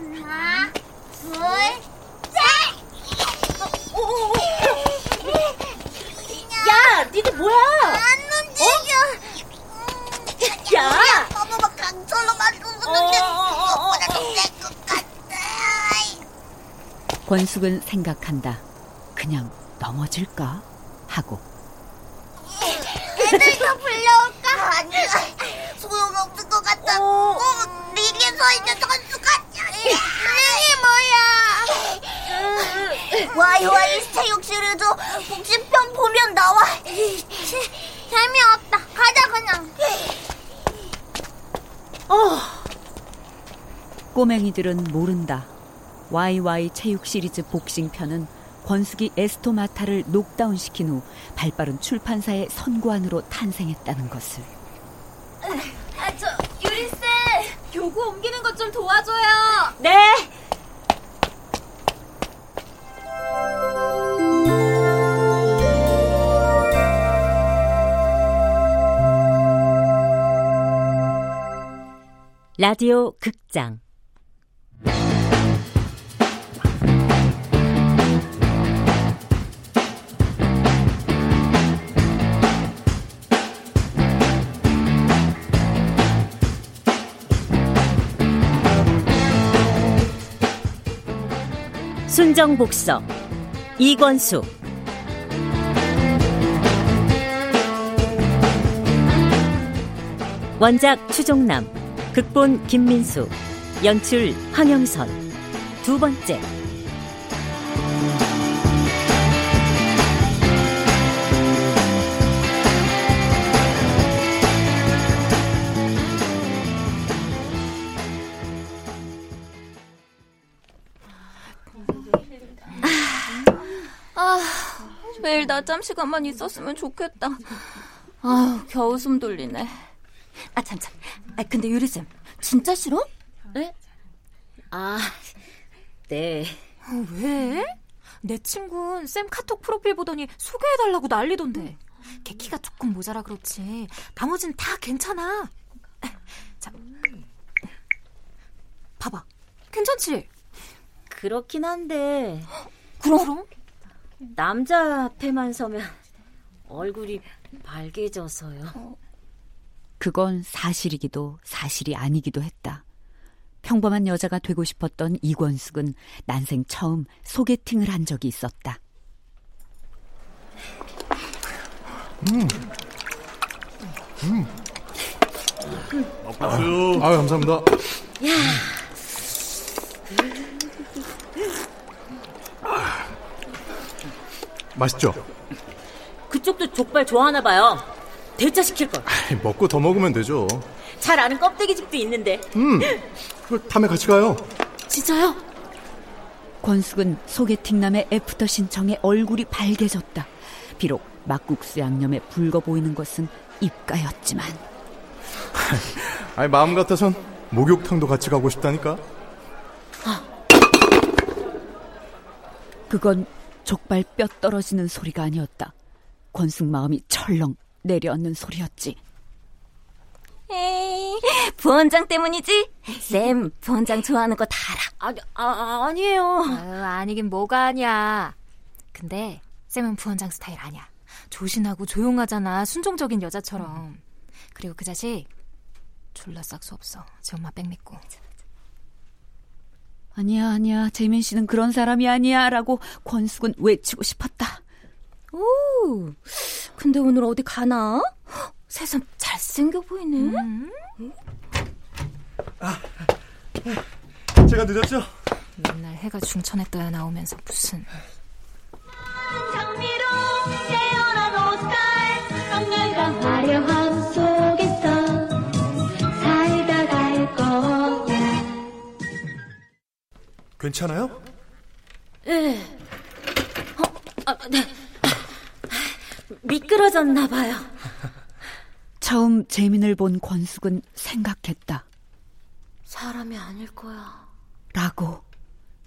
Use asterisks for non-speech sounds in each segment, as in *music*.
하나, 둘, 셋! 야, 니들 뭐야? 안 움직여! 어? 야! 너무 막 강철로 만들었는데 셀것 같아. 권숙은 생각한다. 그냥 넘어질까? 하고 애들 더 *laughs* 불러올까? 아니, 소용없을 것 같아. 어, 링에 서 있는 선수 같아. 와이와이 체육 시리즈 복싱편 보면 나와. 재미없다. 가자 그냥. 꼬맹이들은 모른다. YY 체육 시리즈 복싱 편은 권숙이 에스토마타를 녹다운 시킨 후 발빠른 출판사의 선구안으로 탄생했다는 것을. 아, 저, 유리 쌤! 교구 옮기는 것 좀 도와줘요! 네! 라디오 극장. 순정복서 이권수. 원작 추종남 극본 김민수 연출 황영선 두 번째 매일 낮잠 시간만 있었으면 좋겠다. 아우, 겨우 숨 돌리네. 아, 참, 참. 아, 근데 유리쌤, 진짜 싫어? 네? 아, 네. 어, 왜? 내 친구는 쌤 카톡 프로필 보더니 소개해달라고 난리던데. 걔 키가 조금 모자라 그렇지. 나머지는 다 괜찮아. 자, 봐봐. 괜찮지? 그렇긴 한데 그럼? 남자 앞에만 서면 얼굴이 밝게져서요. 그건 사실이기도 사실이 아니기도 했다. 평범한 여자가 되고 싶었던 이권숙은 난생 처음 소개팅을 한 적이 있었다. 아유, 아유 감사합니다. 맛있죠? 그쪽도 족발 좋아하나 봐요. 대짜 시킬 걸. 먹고 더 먹으면 되죠. 잘 아는 껍데기 집도 있는데. 음, 그 다음에 같이 가요. 진짜요? 권숙은 소개팅남의 애프터 신청에 얼굴이 밝게졌다. 비록 막국수 양념에 붉어 보이는 것은 입가였지만 *laughs* 아니 마음 같아선 목욕탕도 같이 가고 싶다니까. 그건 족발 뼈 떨어지는 소리가 아니었다. 권숙 마음이 철렁 내려앉는 소리였지. 에이, 부원장 때문이지? 쌤, 부원장 좋아하는 거 다 알아. 아, 아, 아니에요. 아유, 아니긴 뭐가 아니야. 근데 쌤은 부원장 스타일 아니야. 조신하고 조용하잖아. 순종적인 여자처럼. 그리고 그 자식 졸라 싹수 없어. 지 엄마 백 믿고. 아니야, 아니야. 재민 씨는 그런 사람이 아니야. 라고 권숙은 외치고 싶었다. 오, 근데 오늘 어디 가나? 헉, 새삼 잘생겨 보이네. 제가 늦었죠? 맨날 해가 중천에 떠야 나오면서 무슨. 장미로 깨어난 옷갈 강렬과 화려함 속에서 살다 갈 거야 괜찮아요? 아, 네. 미끄러졌나 봐요. 처음 재민을 본 권숙은 생각했다. 사람이 아닐 거야. 라고.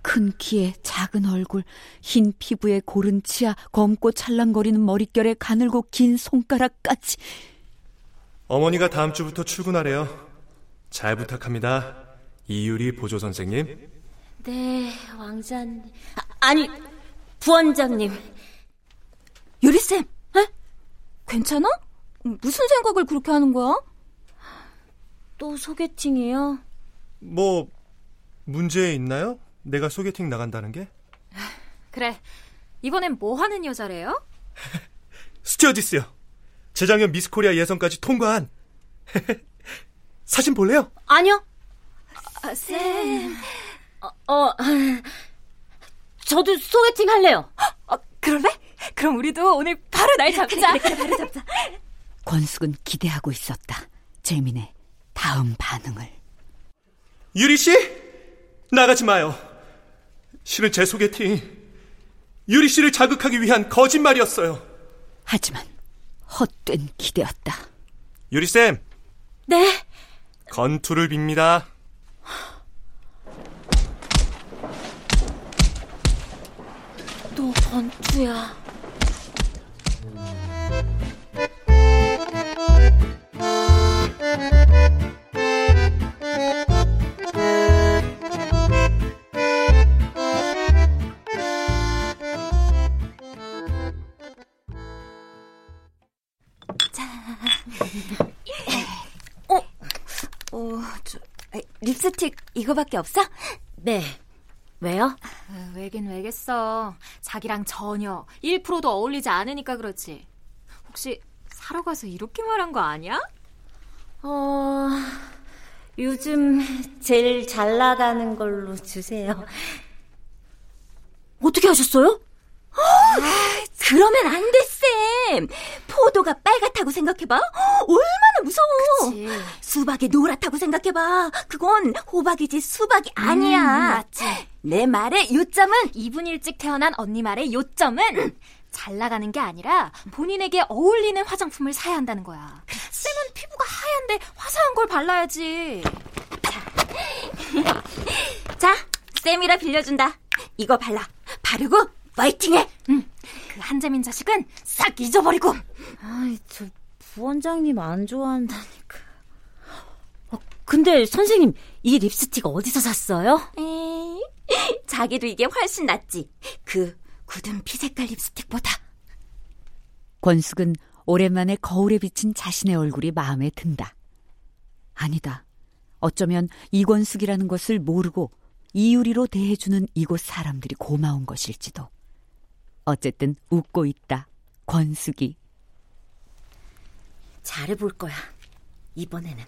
큰 키에 작은 얼굴, 흰 피부에 고른 치아, 검고 찰랑거리는 머릿결에 가늘고 긴 손가락까지. 어머니가 다음 주부터 출근하래요. 잘 부탁합니다. 이유리 보조 선생님. 네, 왕자님. 아, 아니, 부원장님. 유리쌤, 에? 괜찮아? 무슨 생각을 그렇게 하는 거야? 또 소개팅이요? 뭐 문제 있나요? 내가 소개팅 나간다는 게? 그래. 이번엔 뭐 하는 여자래요? *laughs* 스튜어디스요. 재작년 미스코리아 예선까지 통과한. *laughs* 사진 볼래요? 아니요. 아, 쌤. 어, 어, 저도 소개팅 할래요. 어, 그럴래? 그럼 우리도 오늘 바로 날 잡자. 그래, 바로 잡자. 권숙은 기대하고 있었다. 재민의 다음 반응을. 유리 씨 나가지 마요. 실은 제 소개팅 유리 씨를 자극하기 위한 거짓말이었어요. 하지만 헛된 기대였다. 유리 쌤 네. 건투를 빕니다. 또 번투야. 이거밖에 없어? 네. 왜요? 아, 왜긴 왜겠어. 자기랑 전혀 1%도 어울리지 않으니까 그렇지. 혹시 사러 가서 이렇게 말한 거 아니야? 어, 요즘 제일 잘 나가는 걸로 주세요. 어떻게 하셨어요? 아, 그러면 안 돼, 쌤. 포도가 빨갛다고 생각해봐. 얼마나 무서워. 그치. 수박이 노랗다고 생각해봐. 그건 호박이지 수박이 아니야. 음, 맞지. 내 말의 요점은 2분 일찍 태어난 언니 말의 요점은 잘 나가는 게 아니라 본인에게 어울리는 화장품을 사야 한다는 거야. 쌤은 피부가 하얀데 화사한 걸 발라야지. 자, 쌤이라 빌려준다. 이거 발라. 바르고 파이팅해. 그 한재민 자식은 싹 잊어버리고. 아이, 저 부원장님 안 좋아한다니까. 어, 근데 선생님, 이 립스틱 어디서 샀어요? 에이, 자기도 이게 훨씬 낫지. 그 굳은 피색깔 립스틱보다. 권숙은 오랜만에 거울에 비친 자신의 얼굴이 마음에 든다. 아니다. 어쩌면 이권숙이라는 것을 모르고 이유리로 대해주는 이곳 사람들이 고마운 것일지도. 어쨌든 웃고 있다. 권숙이. 잘해볼 거야. 이번에는.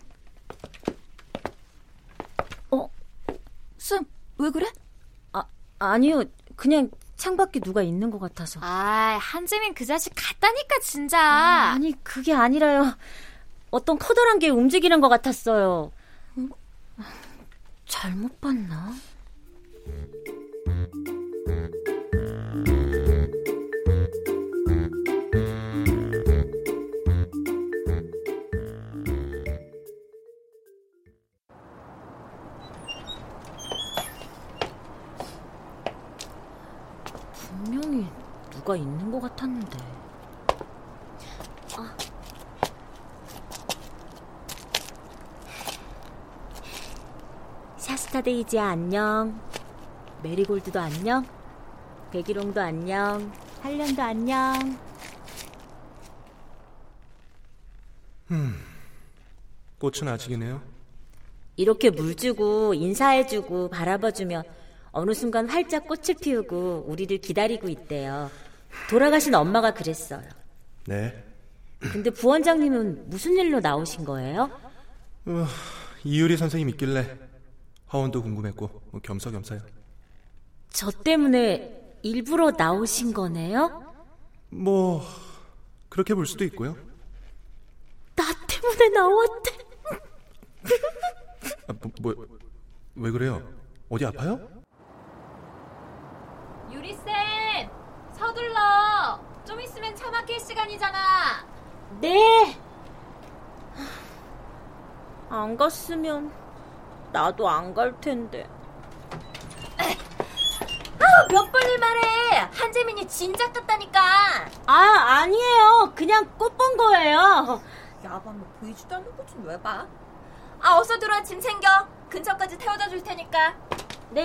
쌤, 왜 그래? 아, 아니요. 그냥 창밖에 누가 있는 것 같아서. 아, 한재민 그 자식 같다니까 진짜. 아니, 그게 아니라요. 어떤 커다란 게 움직이는 것 같았어요. 잘못 봤나? 누가 있는 것 같았는데. 샤스타데이지야 안녕. 메리골드도 안녕. 백일홍도 안녕. 한련도 안녕. 꽃은 아직이네요. 이렇게 물 주고 인사해주고 바라봐주면 어느 순간 활짝 꽃을 피우고 우리를 기다리고 있대요. 돌아가신 엄마가 그랬어요. 네. 근데 부원장님은 무슨 일로 나오신 거예요? 이유리 선생님 있길래 하원도 궁금했고 뭐 겸사겸사요. 저 때문에 일부러 나오신 거네요? 뭐 그렇게 볼 수도 있고요. 나 때문에 나왔대. 아, 뭐, 뭐, 왜 그래요? 어디 아파요? 유리쌤, 서둘러. 좀 있으면 차 막힐 시간이잖아. 네. 안 갔으면 나도 안 갈 텐데. 몇 번을 말해. 한재민이 진작 같다니까. 아, 아니에요. 그냥 꽃 본 거예요. 야밤에 보이지도 않는 것좀왜 봐? 아, 어서 들어와 짐 챙겨. 근처까지 태워다 줄 테니까. 네.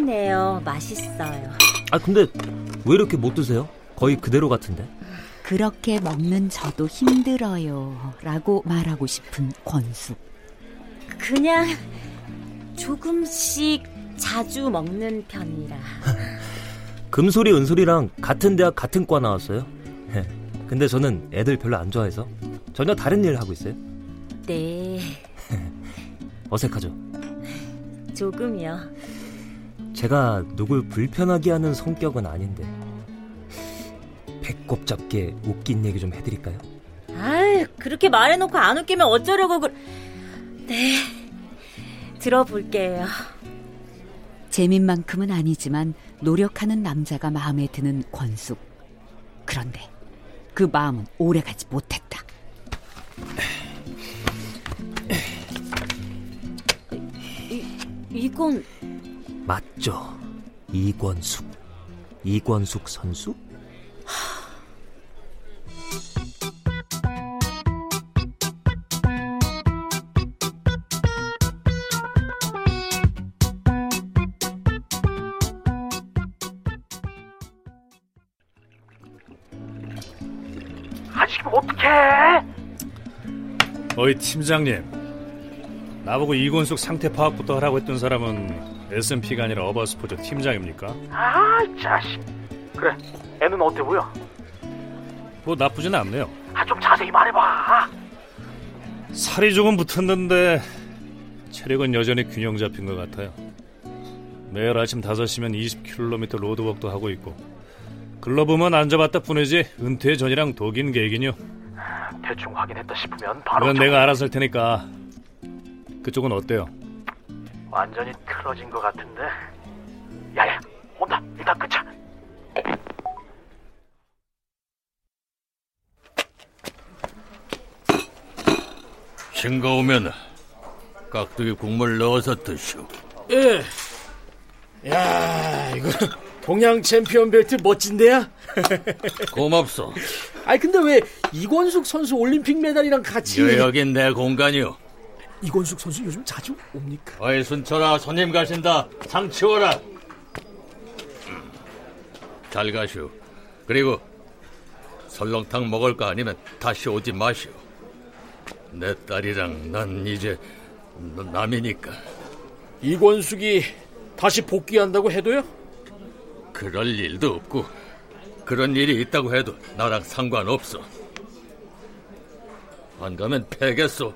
맛있네요. 맛있어요. 아 근데 왜 이렇게 못 드세요? 거의 그대로 같은데. 그렇게 먹는 저도 힘들어요. 라고 말하고 싶은 권숙. 그냥 조금씩 자주 먹는 편이라. *laughs* 금소리 은소리랑 같은 대학 같은 과 나왔어요. 근데 저는 애들 별로 안 좋아해서 전혀 다른 일 하고 있어요. 네, *laughs* 어색하죠? 조금이요. 제가 누굴 불편하게 하는 성격은 아닌데 배꼽 잡게 웃긴 얘기 좀 해드릴까요? 아유, 그렇게 말해놓고 안 웃기면 어쩌려고 그... 네, 들어볼게요. 재민만큼은 아니지만 노력하는 남자가 마음에 드는 권숙. 그런데 그 마음은 오래가지 못했다. 이건 맞죠. 이권숙. 이권숙 선수? 어이 팀장님 나보고 이건숙 상태 파악부터 하라고 했던 사람은 S&P가 아니라 어바스포츠 팀장입니까? 아, 자식. 그래, 애는 어때 보여? 뭐 나쁘진 않네요 아, 좀 자세히 말해봐. 살이 조금 붙었는데 체력은 여전히 균형 잡힌 것 같아요 매일 아침 5시면 20km 로드워크도 하고 있고 글러브만 앉아봤다 뿐이지 은퇴 전이랑 독인 계획이요 대충 확인했다 싶으면 바로 좀- 내가 알아서 할 테니까 그쪽은 어때요? 완전히 틀어진 것 같은데. 야야, 온다. 일단 끊자. 싱거우면 깍두기 국물 넣어서 드시오. 예. 야, 이거 동양 챔피언 벨트 멋진데야? *laughs* 고맙소. 아니 근데 왜 이권숙 선수 올림픽 메달이랑 같이 여긴 내 공간이오. 이권숙 선수 요즘 자주 옵니까? 어이 순철아 손님 가신다. 상 치워라. 음, 잘 가시오. 그리고 설렁탕 먹을 거 아니면 다시 오지 마시오. 내 딸이랑 난 이제 남이니까. 이권숙이 다시 복귀한다고 해도요? 그럴 일도 없고 그런 일이 있다고 해도 나랑 상관없어. 안 가면 패겠소.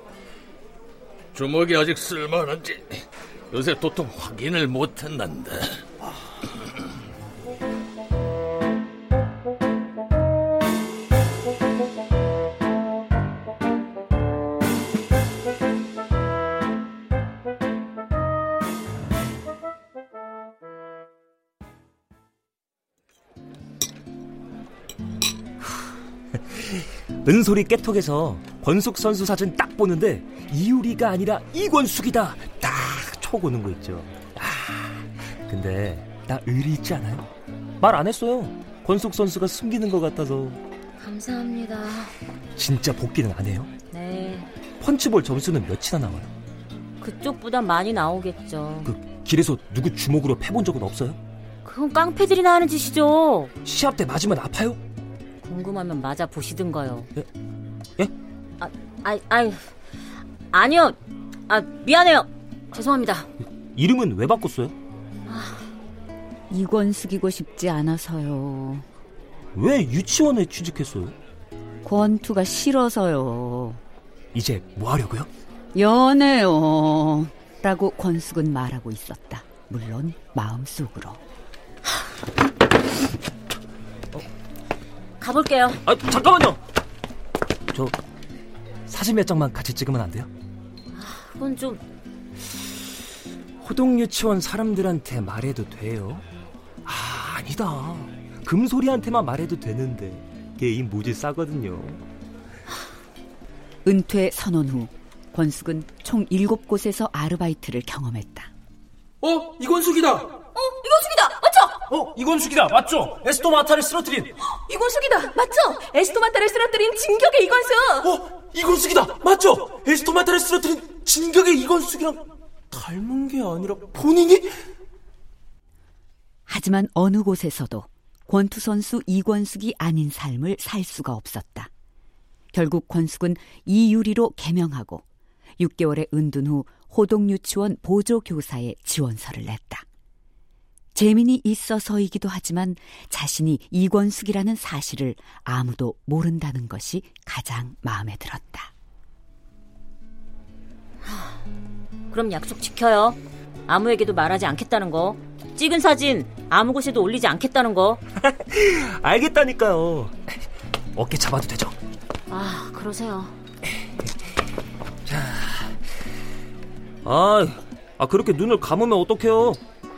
주먹이 아직 쓸만한지 요새 도통 확인을 못했는데. 은소리 깨톡에서 권숙 선수 사진 딱 보는데 이유리가 아니라 이권숙이다 딱 촉오는 거 있죠. 아, 근데 나 의리 있지 않아요? 말 안 했어요. 권숙 선수가 숨기는 것 같아서 감사합니다. 진짜 복귀는 안 해요? 네, 펀치볼 점수는 몇이나 나와요? 그쪽보다 많이 나오겠죠. 그 길에서 누구 주먹으로 패본 적은 없어요? 그건 깡패들이나 하는 짓이죠. 시합 때 맞으면 아파요? 궁금하면 맞아 보시든가요. 예? 예? 아, 아, 아, 아니요. 아, 미안해요. 죄송합니다. 이름은 왜 바꿨어요? 이권숙이고 싶지 않아서요. 왜 유치원에 취직했어요? 권투가 싫어서요. 이제 뭐 하려고요? 연애요. 라고 권숙은 말하고 있었다. 물론 마음속으로. 가볼게요. 아 잠깐만요. 저 사진 몇 장만 같이 찍으면 안 돼요? 그건 좀 호동 유치원 사람들한테 말해도 돼요? 아 아니다. 금소리한테만 말해도 되는데 게임 무지 싸거든요. 은퇴 선언 후 권숙은 총 7곳에서 아르바이트를 경험했다. 어? 이권숙이다. 어, 이건숙이다! 맞죠? 어? 이권숙이다. 맞죠? 에스토마타를 쓰러뜨린. 이건숙이다! 맞죠? 에스토마타를 쓰러뜨린 진격의 이건숙! 어? 이권숙이다. 맞죠? 에스토마타를 쓰러뜨린 진격의 이권숙이랑 닮은 게 아니라 본인이? 하지만 어느 곳에서도 권투 선수 이권숙이 아닌 삶을 살 수가 없었다. 결국 권숙은 이유리로 개명하고 6개월의 은둔 후 호동 유치원 보조 교사의 지원서를 냈다. 재민이 있어서이기도 하지만 자신이 이권숙이라는 사실을 아무도 모른다는 것이 가장 마음에 들었다. 그럼 약속 지켜요. 아무에게도 말하지 않겠다는 거. 찍은 사진 아무 곳에도 올리지 않겠다는 거. *laughs* 알겠다니까요. 어깨 잡아도 되죠? 아, 그러세요. 아, 아 그렇게 눈을 감으면 어떡해요?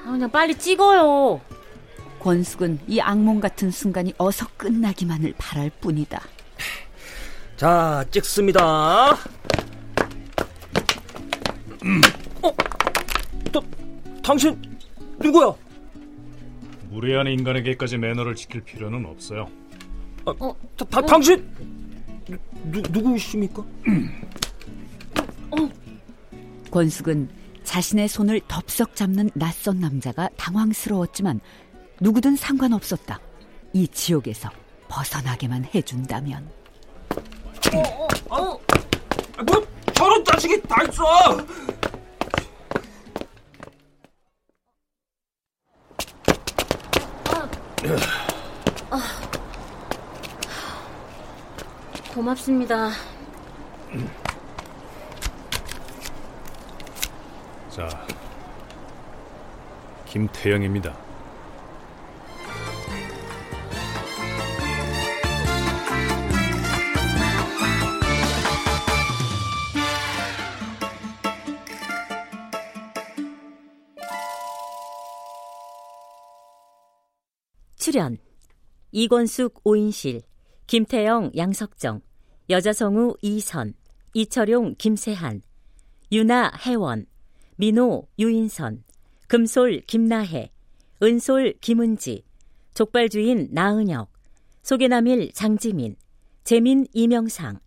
아, 그냥 빨리 찍어요. 권숙은 이 악몽 같은 순간이 어서 끝나기만을 바랄 뿐이다. 자, 찍습니다. 어? 다, 당신 누구야? 무례한 인간에게까지 매너를 지킬 필요는 없어요. 아, 어? 다, 다, 당신 누, 누구이십니까? 권숙은 자신의 손을 덥석 잡는 낯선 남자가 당황스러웠지만 누구든 상관없었다. 이 지옥에서 벗어나게만 해준다면. 어, 어, 어. 뭐 저런 자식이 다 있어! 아, 고맙습니다. 자, 김태영입니다. 출연 이권숙 오인실, 김태영 양석정, 여자성우 이선, 이철용 김세한, 유나 혜원, 민호 유인선, 금솔 김나혜, 은솔 김은지, 족발주인 나은혁, 소개남일 장지민, 재민 이명상,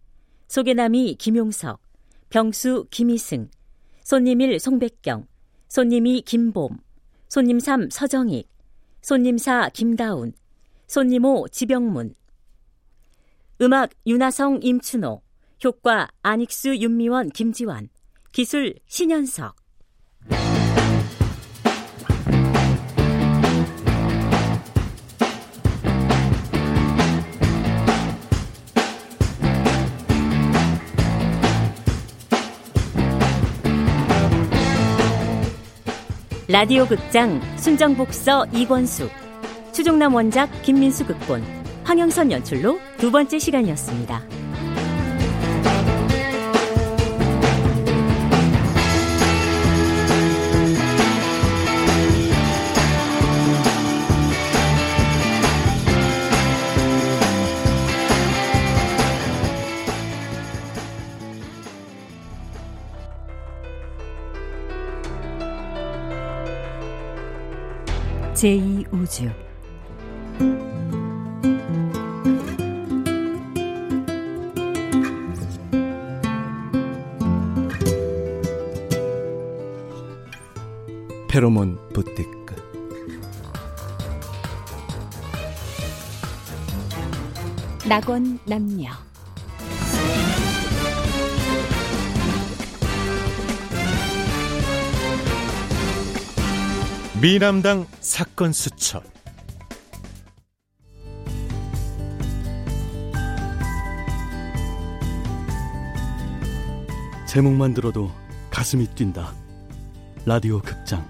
소개남이 김용석, 병수 김희승, 손님일 송백경, 손님이 김봄, 손님 3 서정익, 손님 4 김다운, 손님 5 지병문. 음악 윤하성 임춘호, 효과 안익수 윤미원 김지환, 기술 신현석. 라디오 극장 순정복서 이권숙 추종남 원작 김민수 극본 황영선 연출로 두 번째 시간이었습니다. 제2우주 페로몬 부티크 낙원 남녀. 미남당 사건 수첩 제목만 들어도 가슴이 뛴다. 라디오 극장